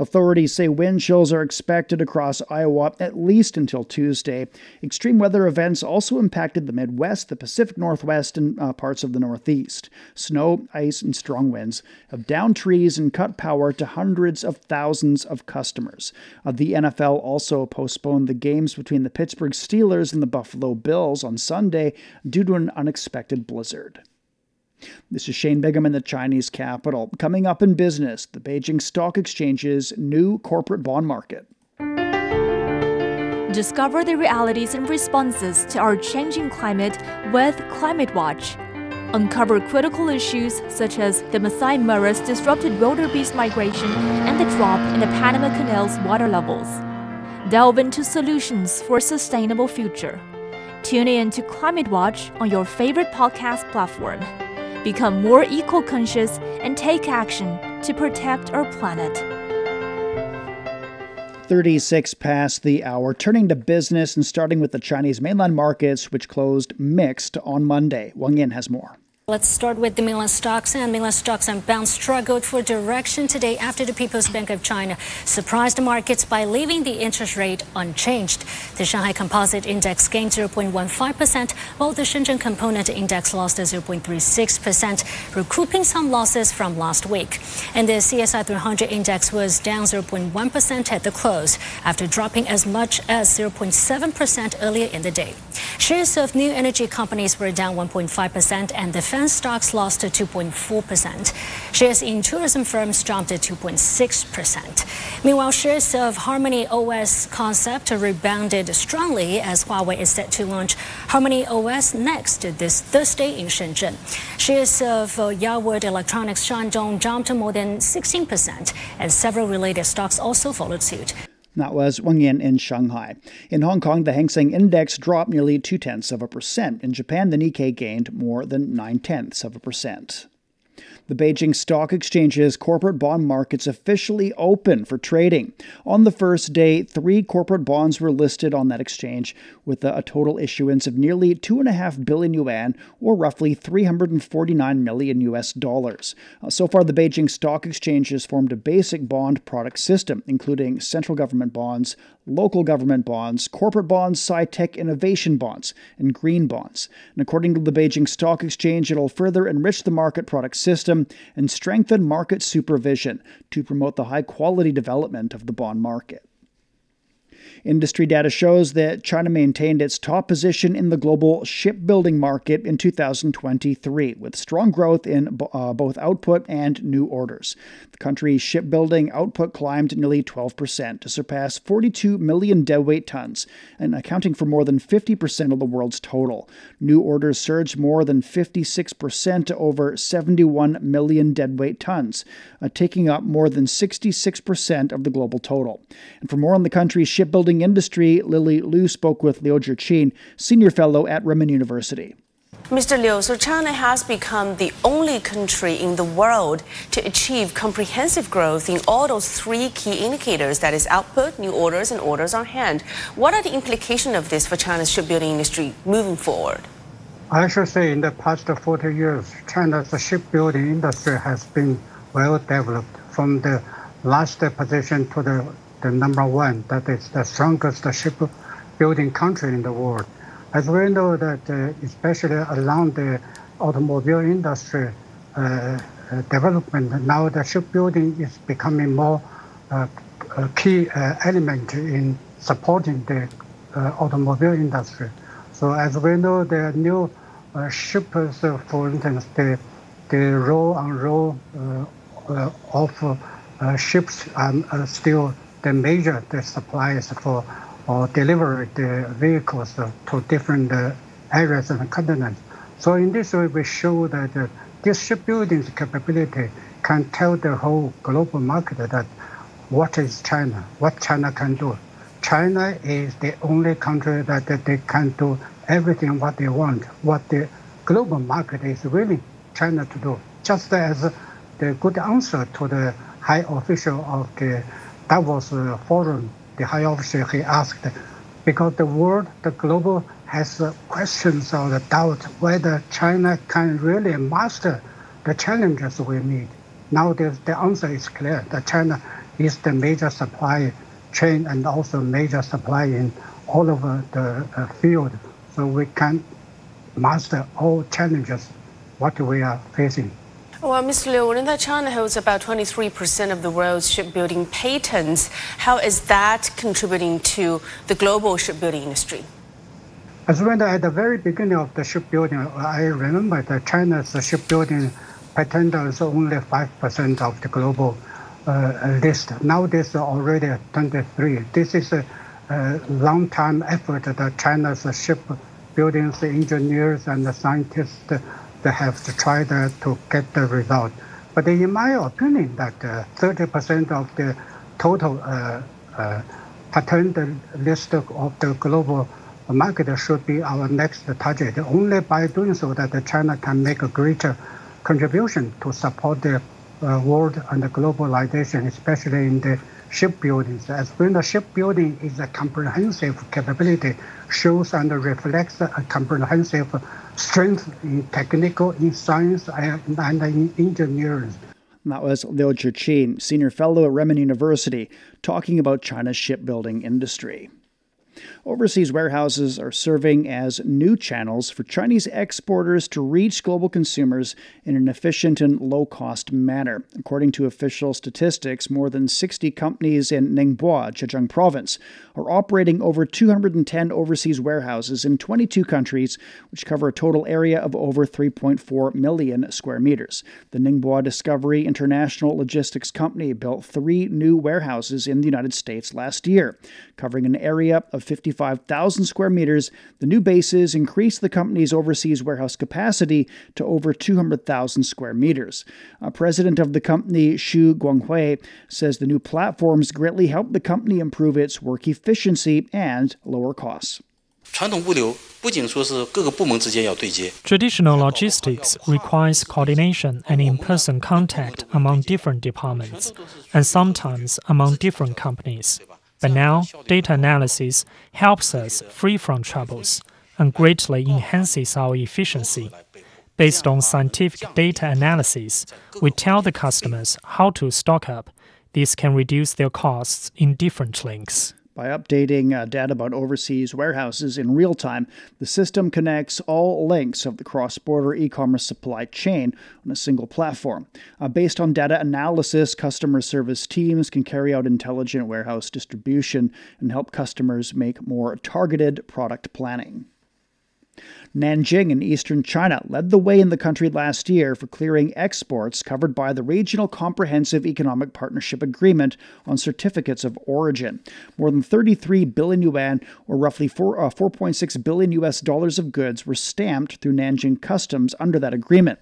Authorities say wind chills are expected across Iowa at least until Tuesday. Extreme weather events also impacted the Midwest, the Pacific Northwest, and uh, parts of the Northeast. Snow, ice, and strong winds have downed trees and cut power to hundreds of thousands of customers. Uh, the NFL also postponed the games between the Pittsburgh Steelers and the Buffalo Bills on Sunday due to an unexpected blizzard. This is Shane Bigham in the Chinese capital. Coming up in business, the Beijing Stock Exchange's new corporate bond market.
Discover the realities and responses to our changing climate with Climate Watch. Uncover critical issues such as the Masai Mara's disrupted wildebeest migration and the drop in the Panama Canal's water levels. Delve into solutions for a sustainable future. Tune in to Climate Watch on your favorite podcast platform become more eco conscious, and take action to protect our planet.
36 past the hour. Turning to business and starting with the Chinese mainland markets, which closed mixed on Monday. Wang Yin has more.
Let's start with the mainland stocks. And mainland stocks and bonds struggled for direction today after the People's Bank of China surprised the markets by leaving the interest rate unchanged. The Shanghai Composite Index gained 0.15%, while the Shenzhen Component Index lost 0.36%, recouping some losses from last week. And the CSI 300 Index was down 0.1% at the close after dropping as much as 0.7% earlier in the day. Shares of new energy companies were down 1.5% and defense stocks lost 2.4%. Shares in tourism firms jumped 2.6%. Meanwhile, shares of Harmony OS concept rebounded strongly as Huawei is set to launch Harmony OS next this Thursday in Shenzhen. Shares of uh, Yawood Electronics Shandong jumped more than 16%, and several related stocks also followed suit.
That was Wang Yin in Shanghai. In Hong Kong, the Hang Seng Index dropped nearly two tenths of a percent. In Japan, the Nikkei gained more than nine tenths of a percent. The Beijing Stock Exchange's corporate bond markets officially open for trading. On the first day, three corporate bonds were listed on that exchange, with a, total issuance of nearly 2.5 billion yuan, or roughly 349 million US dollars. Uh, so far, the Beijing Stock Exchange has formed a basic bond product system, including central government bonds, local government bonds, corporate bonds, sci tech innovation bonds, and green bonds. And according to the Beijing Stock Exchange, it'll further enrich the market product system and strengthen market supervision to promote the high quality development of the bond market. Industry data shows that China maintained its top position in the global shipbuilding market in 2023, with strong growth in uh, both output and new orders. The country's shipbuilding output climbed nearly 12% to surpass 42 million deadweight tons, and accounting for more than 50% of the world's total. New orders surged more than 56% to over 71 million deadweight tons, uh, taking up more than 66% of the global total. And for more on the country's shipbuilding shipbuilding industry, Lily Liu spoke with Liu Zhiqin, senior fellow at Renmin University.
Mr. Liu, so China has become the only country in the world to achieve comprehensive growth in all those three key indicators that is output, new orders, and orders on hand. What are the implications of this for China's shipbuilding industry moving forward?
I should say in the past 40 years, China's shipbuilding industry has been well developed from the last position to the the number one, that is the strongest shipbuilding country in the world. As we know that uh, especially along the automobile industry uh, uh, development, now the shipbuilding is becoming more uh, a key uh, element in supporting the uh, automobile industry. So as we know, the new ships, for instance, the, the row on row of ships are still the major the suppliers for or deliver the vehicles to different uh, areas and continents. So in this way, we show that uh, this shipbuilding capability can tell the whole global market that what is China, what China can do. China is the only country that, that they can do everything what they want, what the global market is willing China to do. Just as the good answer to the high official of the Davos uh, Forum, the high official he asked, because the world, the global has uh, questions or the doubt whether China can really master the challenges we meet. Now the, the answer is clear that China is the major supply chain and also major supply in all over uh, the uh, field. So we can master all challenges what we are facing.
Well, Mr. Liu, that China holds about 23% of the world's shipbuilding patents. How is that contributing to the global shipbuilding industry?
As when at the very beginning of the shipbuilding, I remember that China's shipbuilding patent is only 5% of the global uh, list. Now this is already 23. This is a, a long time effort that China's shipbuilding engineers and scientists they have to try to get the result. But in my opinion, that 30% uh, of the total uh, uh, patent list of the global market should be our next target. Only by doing so that China can make a greater contribution to support the uh, world and the globalization, especially in the shipbuilding. As when the shipbuilding is a comprehensive capability, shows and reflects a comprehensive strength in technical, in science, and, and in engineering.
that was Liu Zhiqin, senior fellow at Renmin University, talking about China's shipbuilding industry. Overseas warehouses are serving as new channels for Chinese exporters to reach global consumers in an efficient and low cost manner. According to official statistics, more than 60 companies in Ningbo, Zhejiang province, are operating over 210 overseas warehouses in 22 countries, which cover a total area of over 3.4 million square meters. The Ningbo Discovery International Logistics Company built three new warehouses in the United States last year, covering an area of 55,000 square meters, the new bases increased the company's overseas warehouse capacity to over 200,000 square meters. Uh, president of the company, Xu Guanghui, says the new platforms greatly help the company improve its work efficiency and lower costs.
Traditional logistics requires coordination and in person contact among different departments, and sometimes among different companies. But now, data analysis helps us free from troubles and greatly enhances our efficiency. Based on scientific data analysis, we tell the customers how to stock up. This can reduce their costs in different links.
By updating uh, data about overseas warehouses in real time, the system connects all links of the cross border e commerce supply chain on a single platform. Uh, based on data analysis, customer service teams can carry out intelligent warehouse distribution and help customers make more targeted product planning. Nanjing in eastern China led the way in the country last year for clearing exports covered by the Regional Comprehensive Economic Partnership Agreement on certificates of origin. More than 33 billion yuan, or roughly 4, uh, 4.6 billion US dollars of goods, were stamped through Nanjing Customs under that agreement.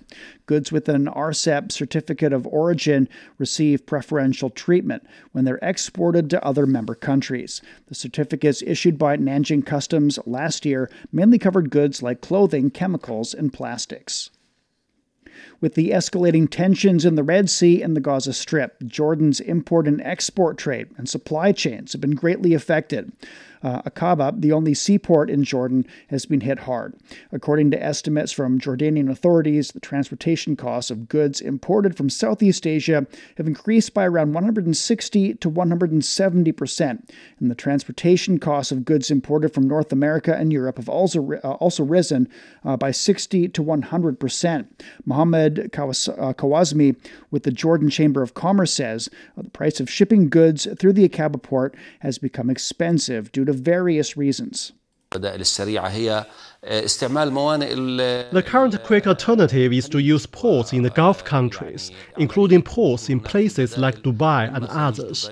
Goods with an RCEP certificate of origin receive preferential treatment when they're exported to other member countries. The certificates issued by Nanjing Customs last year mainly covered goods like clothing, chemicals, and plastics. With the escalating tensions in the Red Sea and the Gaza Strip, Jordan's import and export trade and supply chains have been greatly affected. Uh, Aqaba, the only seaport in Jordan, has been hit hard. According to estimates from Jordanian authorities, the transportation costs of goods imported from Southeast Asia have increased by around 160 to 170 percent, and the transportation costs of goods imported from North America and Europe have also uh, also risen uh, by 60 to 100 percent. Mohammed Kawas- uh, Kawazmi with the Jordan Chamber of Commerce says uh, the price of shipping goods through the Aqaba port has become expensive due to various reasons.
The current quick alternative is to use ports in the Gulf countries, including ports in places like Dubai and others.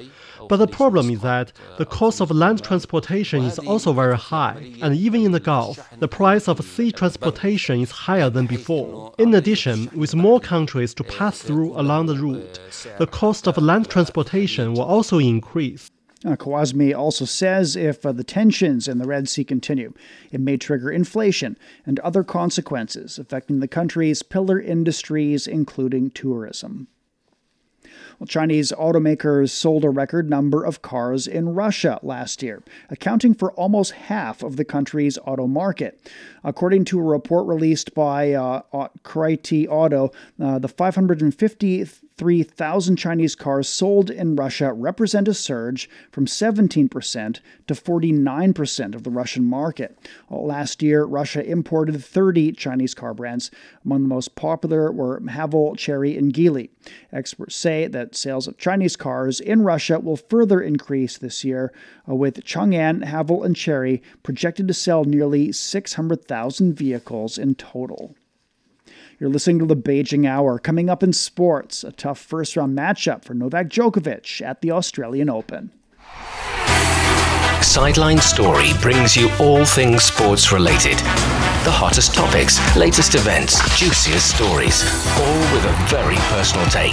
But the problem is that the cost of land transportation is also very high, and even in the Gulf, the price of sea transportation is higher than before. In addition, with more countries to pass through along the route, the cost of land transportation will also increase.
Uh, Kawazmi also says if uh, the tensions in the Red Sea continue, it may trigger inflation and other consequences affecting the country's pillar industries, including tourism. Well, Chinese automakers sold a record number of cars in Russia last year, accounting for almost half of the country's auto market. According to a report released by uh, Auto, uh, the 550 3,000 Chinese cars sold in Russia represent a surge from 17% to 49% of the Russian market. Last year, Russia imported 30 Chinese car brands. Among the most popular were Haval, Chery, and Geely. Experts say that sales of Chinese cars in Russia will further increase this year, uh, with Chang'an, Haval, and Chery projected to sell nearly 600,000 vehicles in total. You're listening to the Beijing Hour. Coming up in sports, a tough first round matchup for Novak Djokovic at the Australian Open.
Sideline Story brings you all things sports related. The hottest topics, latest events, juiciest stories, all with a very personal take.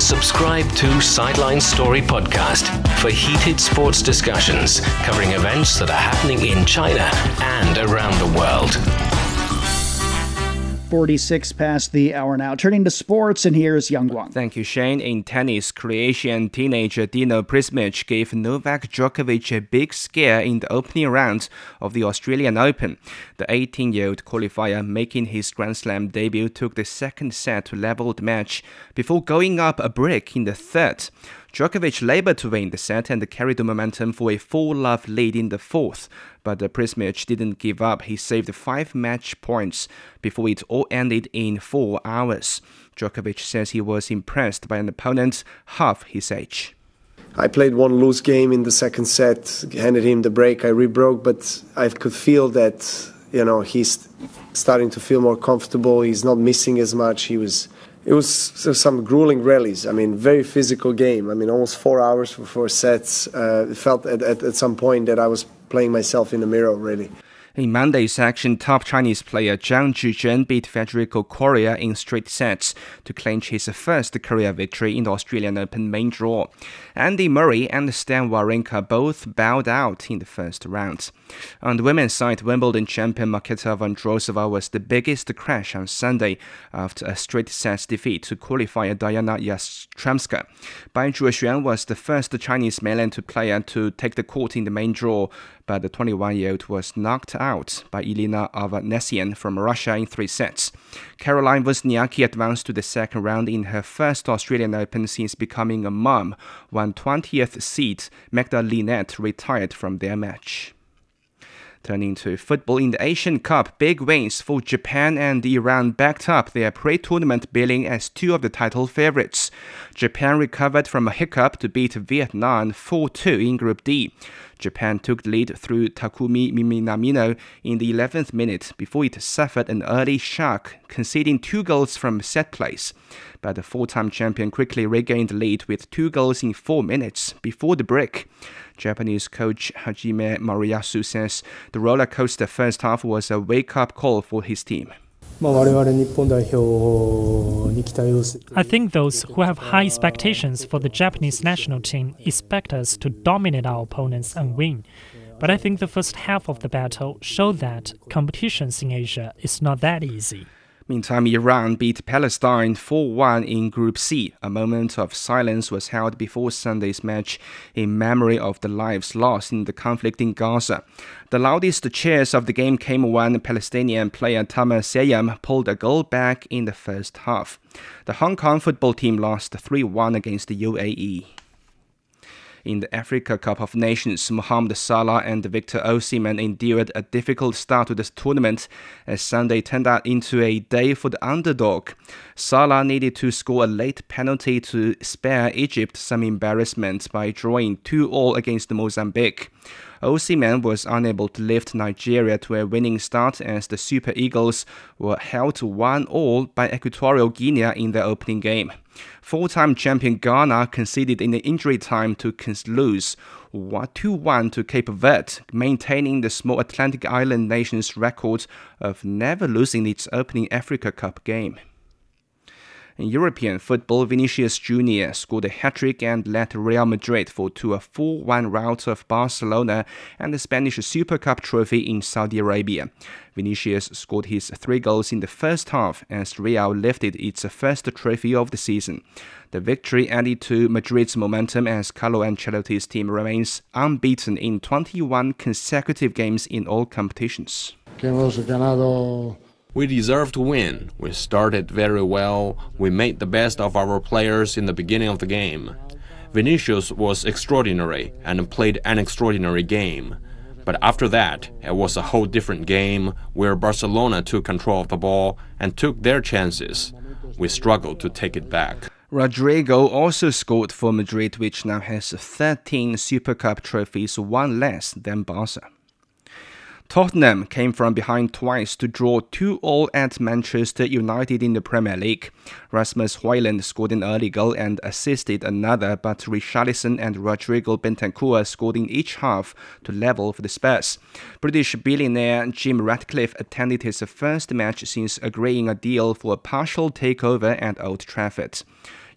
Subscribe to Sideline Story Podcast for heated sports discussions covering events that are happening in China and around the world.
46 past the hour now. Turning to sports, and here's Yang Guang.
Thank you, Shane. In tennis, Croatian teenager Dino Prižmić gave Novak Djokovic a big scare in the opening round of the Australian Open. The 18 year old qualifier making his Grand Slam debut took the second set to level the match before going up a break in the third. Djokovic labored to win the set and carried the momentum for a 4 love lead in the fourth, but Prižmić didn't give up. He saved five match points before it all ended in four hours. Djokovic says he was impressed by an opponent half his age.
I played one loose game in the second set, handed him the break, I rebroke, but I could feel that, you know, he's starting to feel more comfortable. He's not missing as much. He was it was some grueling rallies. I mean, very physical game. I mean, almost four hours for four sets. Uh, it felt at, at, at some point that I was playing myself in the mirror already.
In Monday's action, top Chinese player Zhang Zhizhen beat Federico Coria in straight sets to clinch his first career victory in the Australian Open main draw. Andy Murray and Stan Wawrinka both bowed out in the first round. On the women's side, Wimbledon champion Marketa Vondrousova was the biggest crash on Sunday after a straight sets defeat to qualifier Diana Yastremska. Bai Zhuoxuan was the first Chinese mainland player to take the court in the main draw, but the 21-year-old was knocked out by Elina Avanesyan from Russia in three sets. Caroline Wozniacki advanced to the second round in her first Australian Open since becoming a mom, when 20th seed Magda Linette retired from their match. Turning to football in the Asian Cup, big wins for Japan and Iran backed up their pre-tournament billing as two of the title favorites. Japan recovered from a hiccup to beat Vietnam 4-2 in Group D. Japan took the lead through Takumi Minamino in the 11th minute before it suffered an early shock, conceding two goals from set plays. But the four-time champion quickly regained the lead with two goals in four minutes before the break. Japanese coach Hajime Moriyasu says the roller coaster first half was a wake up call for his team.
I think those who have high expectations for the Japanese national team expect us to dominate our opponents and win. But I think the first half of the battle showed that competitions in Asia is not that easy.
Meantime, Iran beat Palestine 4 1 in Group C. A moment of silence was held before Sunday's match in memory of the lives lost in the conflict in Gaza. The loudest cheers of the game came when Palestinian player Tamer Seyam pulled a goal back in the first half. The Hong Kong football team lost 3 1 against the UAE. In the Africa Cup of Nations, Mohamed Salah and Victor Osimhen endured a difficult start to this tournament as Sunday turned out into a day for the underdog. Salah needed to score a late penalty to spare Egypt some embarrassment by drawing 2-all against Mozambique. Osimhen was unable to lift Nigeria to a winning start as the Super Eagles were held to 1-all by Equatorial Guinea in their opening game. Four-time champion Ghana conceded in the injury time to lose 2-1 to Cape Verde, maintaining the small Atlantic island nation's record of never losing its opening Africa Cup game. In European football, Vinicius Jr. scored a hat trick and led Real Madrid for to a 4 1 rout of Barcelona and the Spanish Super Cup trophy in Saudi Arabia. Vinicius scored his three goals in the first half as Real lifted its first trophy of the season. The victory added to Madrid's momentum as Carlo Ancelotti's team remains unbeaten in 21 consecutive games in all competitions.
We deserve to win. We started very well. We made the best of our players in the beginning of the game. Vinicius was extraordinary and played an extraordinary game. But after that, it was a whole different game where Barcelona took control of the ball and took their chances. We struggled to take it back.
Rodrygo also scored for Madrid, which now has 13 Super Cup trophies, one less than Barca. Tottenham came from behind twice to draw 2 all at Manchester United in the Premier League. Rasmus Højlund scored an early goal and assisted another, but Richarlison and Rodrigo Bentancur scored in each half to level for the Spurs. British billionaire Jim Ratcliffe attended his first match since agreeing a deal for a partial takeover at Old Trafford.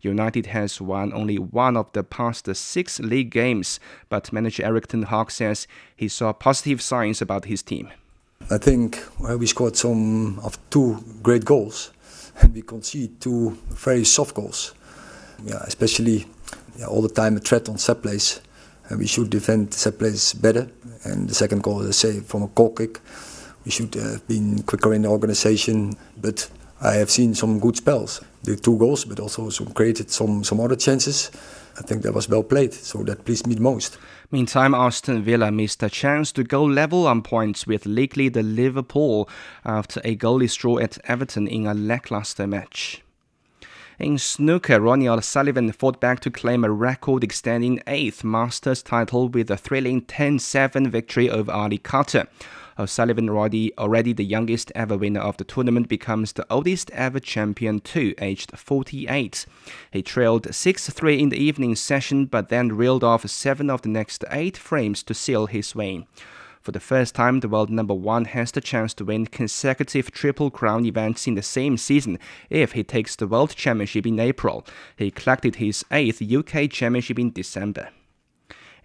United has won only one of the past six league games, but manager Erik ten Hag says he saw positive signs about his team.
I think we scored some of two great goals, and we conceded two very soft goals. Yeah, especially yeah, all the time a threat on set plays, and we should defend set plays better. And the second goal, I say, from a goal kick, we should have been quicker in the organisation, but I have seen some good spells. The two goals, but also some created some, some other chances. I think that was well played, so that pleased me the most.
Meantime, Aston Villa missed a chance to go level on points with league leader Liverpool after a goalless draw at Everton in a lackluster match. In snooker, Ronnie O'Sullivan fought back to claim a record-extending eighth Masters title with a thrilling 10-7 victory over Ali Carter. O'Sullivan, already, already the youngest ever winner of the tournament, becomes the oldest ever champion too, aged 48. He trailed 6 3 in the evening session, but then reeled off seven of the next eight frames to seal his win. For the first time, the world number one has the chance to win consecutive Triple Crown events in the same season if he takes the World Championship in April. He collected his eighth UK Championship in December.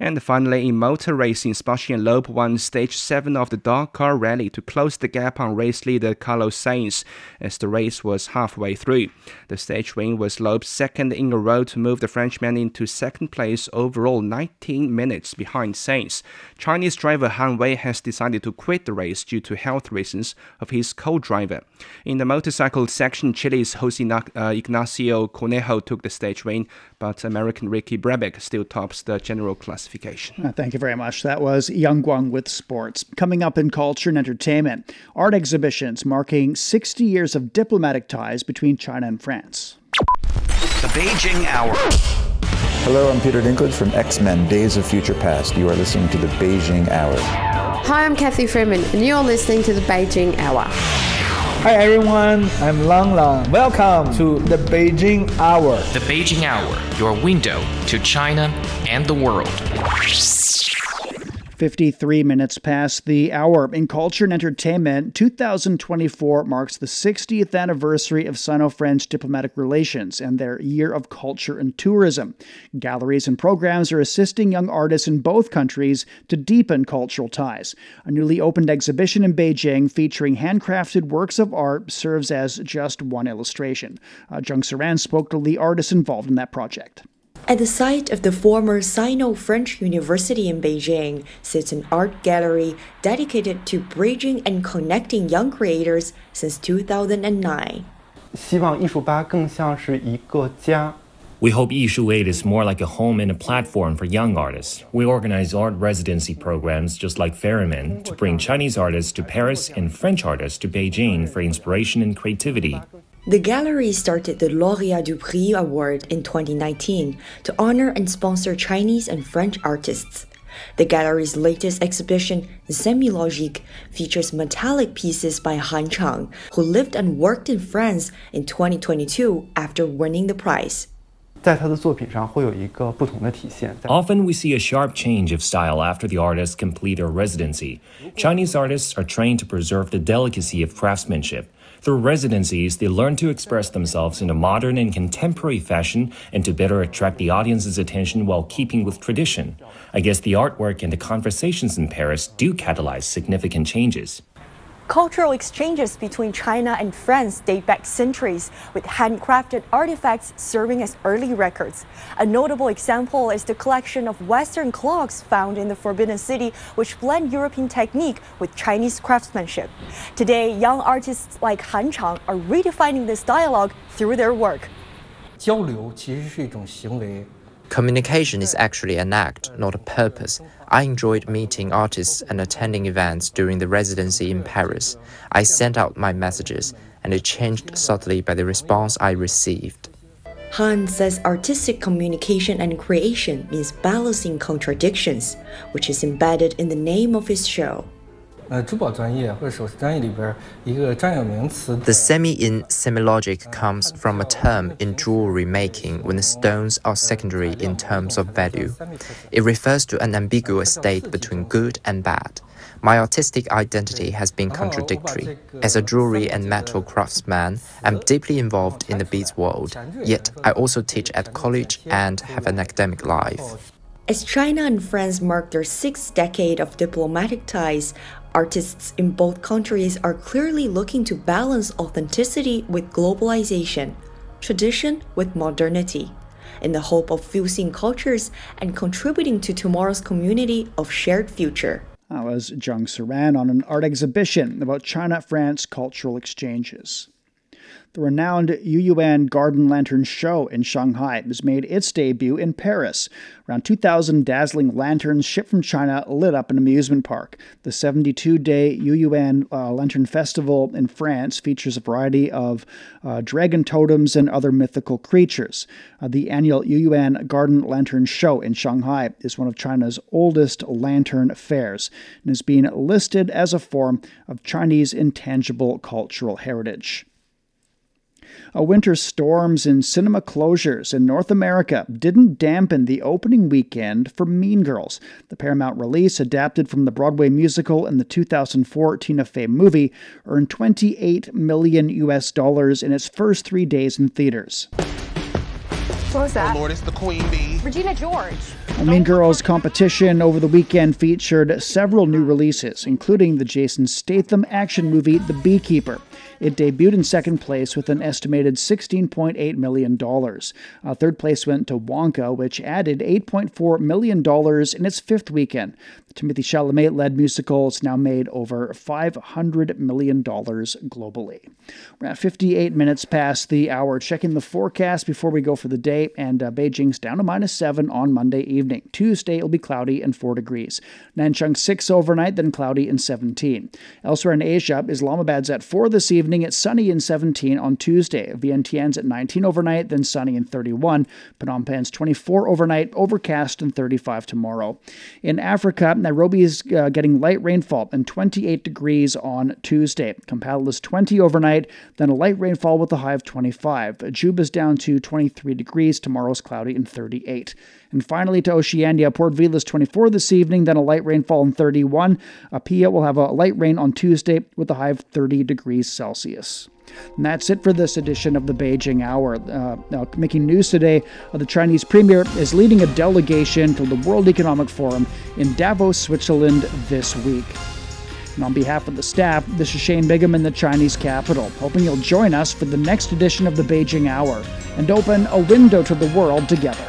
And finally, in motor racing, Sebastian Loeb won stage 7 of the Dakar Rally to close the gap on race leader Carlos Sainz as the race was halfway through. The stage win was Loeb's second in a row to move the Frenchman into second place overall 19 minutes behind Sainz. Chinese driver Han Wei has decided to quit the race due to health reasons of his co-driver. In the motorcycle section, Chile's Jose uh, Ignacio Cornejo took the stage win, but American Ricky Brabec still tops the general classification.
Uh, thank you very much. That was Yang Guang with sports. Coming up in culture and entertainment, art exhibitions marking 60 years of diplomatic ties between China and France.
The Beijing Hour.
Hello, I'm Peter Dinklage from X Men Days of Future Past. You are listening to the Beijing Hour.
Hi, I'm Cathy Freeman, and you're listening to the Beijing Hour.
Hi everyone, I'm Lang Lang. Welcome to the Beijing Hour.
The Beijing Hour, your window to China and the world.
53 minutes past the hour. In culture and entertainment, 2024 marks the 60th anniversary of Sino French diplomatic relations and their year of culture and tourism. Galleries and programs are assisting young artists in both countries to deepen cultural ties. A newly opened exhibition in Beijing featuring handcrafted works of art serves as just one illustration. Uh, Zheng Saran spoke to the artists involved in that project.
At the site of the former Sino-French University in Beijing sits an art gallery dedicated to bridging and connecting young creators since 2009.
We hope Yishu 8 is more like a home and a platform for young artists. We organize art residency programs just like Ferryman to bring Chinese artists to Paris and French artists to Beijing for inspiration and creativity.
The gallery started the Lauréat du Prix Award in 2019 to honor and sponsor Chinese and French artists. The gallery's latest exhibition, Semi-Logique, features metallic pieces by Han Chang, who lived and worked in France in 2022 after winning the prize.
Often we see a sharp change of style after the artist complete a residency. Chinese artists are trained to preserve the delicacy of craftsmanship Through residencies, they learn to express themselves in a modern and contemporary fashion and to better attract the audience's attention while keeping with tradition. I guess the artwork and the conversations in Paris do catalyze significant changes.
Cultural exchanges between China and France date back centuries, with handcrafted artifacts serving as early records. A notable example is the collection of Western clocks found in the Forbidden City, which blend European technique with Chinese craftsmanship. Today, young artists like Han Chang are redefining this dialogue through their work.
交流其实是一种行为。
Communication is actually an act, not a purpose. I enjoyed meeting artists and attending events during the residency in Paris. I sent out my messages, and it changed subtly by the response I received.
Han says artistic communication and creation means balancing contradictions, which is embedded in the name of his show.
The semi in semilogic comes from a term in jewelry making when the stones are secondary in terms of value. It refers to an ambiguous state between good and bad. My artistic identity has been contradictory. As a jewelry and metal craftsman, I'm deeply involved in the beads world, yet I also teach at college and have an academic life.
As China and France mark their sixth decade of diplomatic ties, Artists in both countries are clearly looking to balance authenticity with globalization, tradition with modernity, in the hope of fusing cultures and contributing to tomorrow's community of shared future.
That was Zheng Saran on an art exhibition about China France cultural exchanges. The renowned Yuyuan Garden Lantern Show in Shanghai has made its debut in Paris. Around 2,000 dazzling lanterns shipped from China lit up an amusement park. The 72 day Yuyuan uh, Lantern Festival in France features a variety of uh, dragon totems and other mythical creatures. Uh, the annual Yuyuan Garden Lantern Show in Shanghai is one of China's oldest lantern fairs and is being listed as a form of Chinese intangible cultural heritage. A winter storms and cinema closures in North America didn't dampen the opening weekend for Mean Girls. The Paramount release, adapted from the Broadway musical and the 2004 Tina Fey movie, earned 28 million US dollars in its first three days in theaters.
What was that?
Oh Lord, it's the Queen Bee.
Regina George.
A mean Girls competition over the weekend featured several new releases, including the Jason Statham action movie The Beekeeper. It debuted in second place with an estimated $16.8 million. Uh, third place went to Wonka, which added $8.4 million in its fifth weekend. The Timothée Chalamet led musical now made over $500 million globally. We're at 58 minutes past the hour. Checking the forecast before we go for the day, and uh, Beijing's down to minus 7 on Monday evening. Tuesday it'll be cloudy and 4 degrees. Nanchang 6 overnight, then cloudy and 17. Elsewhere in Asia, Islamabad's at 4 this evening it's sunny and 17 on Tuesday. Vientiane's at 19 overnight, then sunny and 31. Phnom Penh's 24 overnight, overcast and 35 tomorrow. In Africa, Nairobi is uh, getting light rainfall and 28 degrees on Tuesday. Kampala is 20 overnight, then a light rainfall with a high of 25. Juba's down to 23 degrees. Tomorrow's cloudy and 38. And finally to Oceania, Port Vila's 24 this evening, then a light rainfall in 31. Apia will have a light rain on Tuesday with a high of 30 degrees Celsius. And that's it for this edition of the Beijing Hour. Uh, now, making news today, uh, the Chinese premier is leading a delegation to the World Economic Forum in Davos, Switzerland this week. And on behalf of the staff, this is Shane Bigham in the Chinese capital, hoping you'll join us for the next edition of the Beijing Hour and open a window to the world together.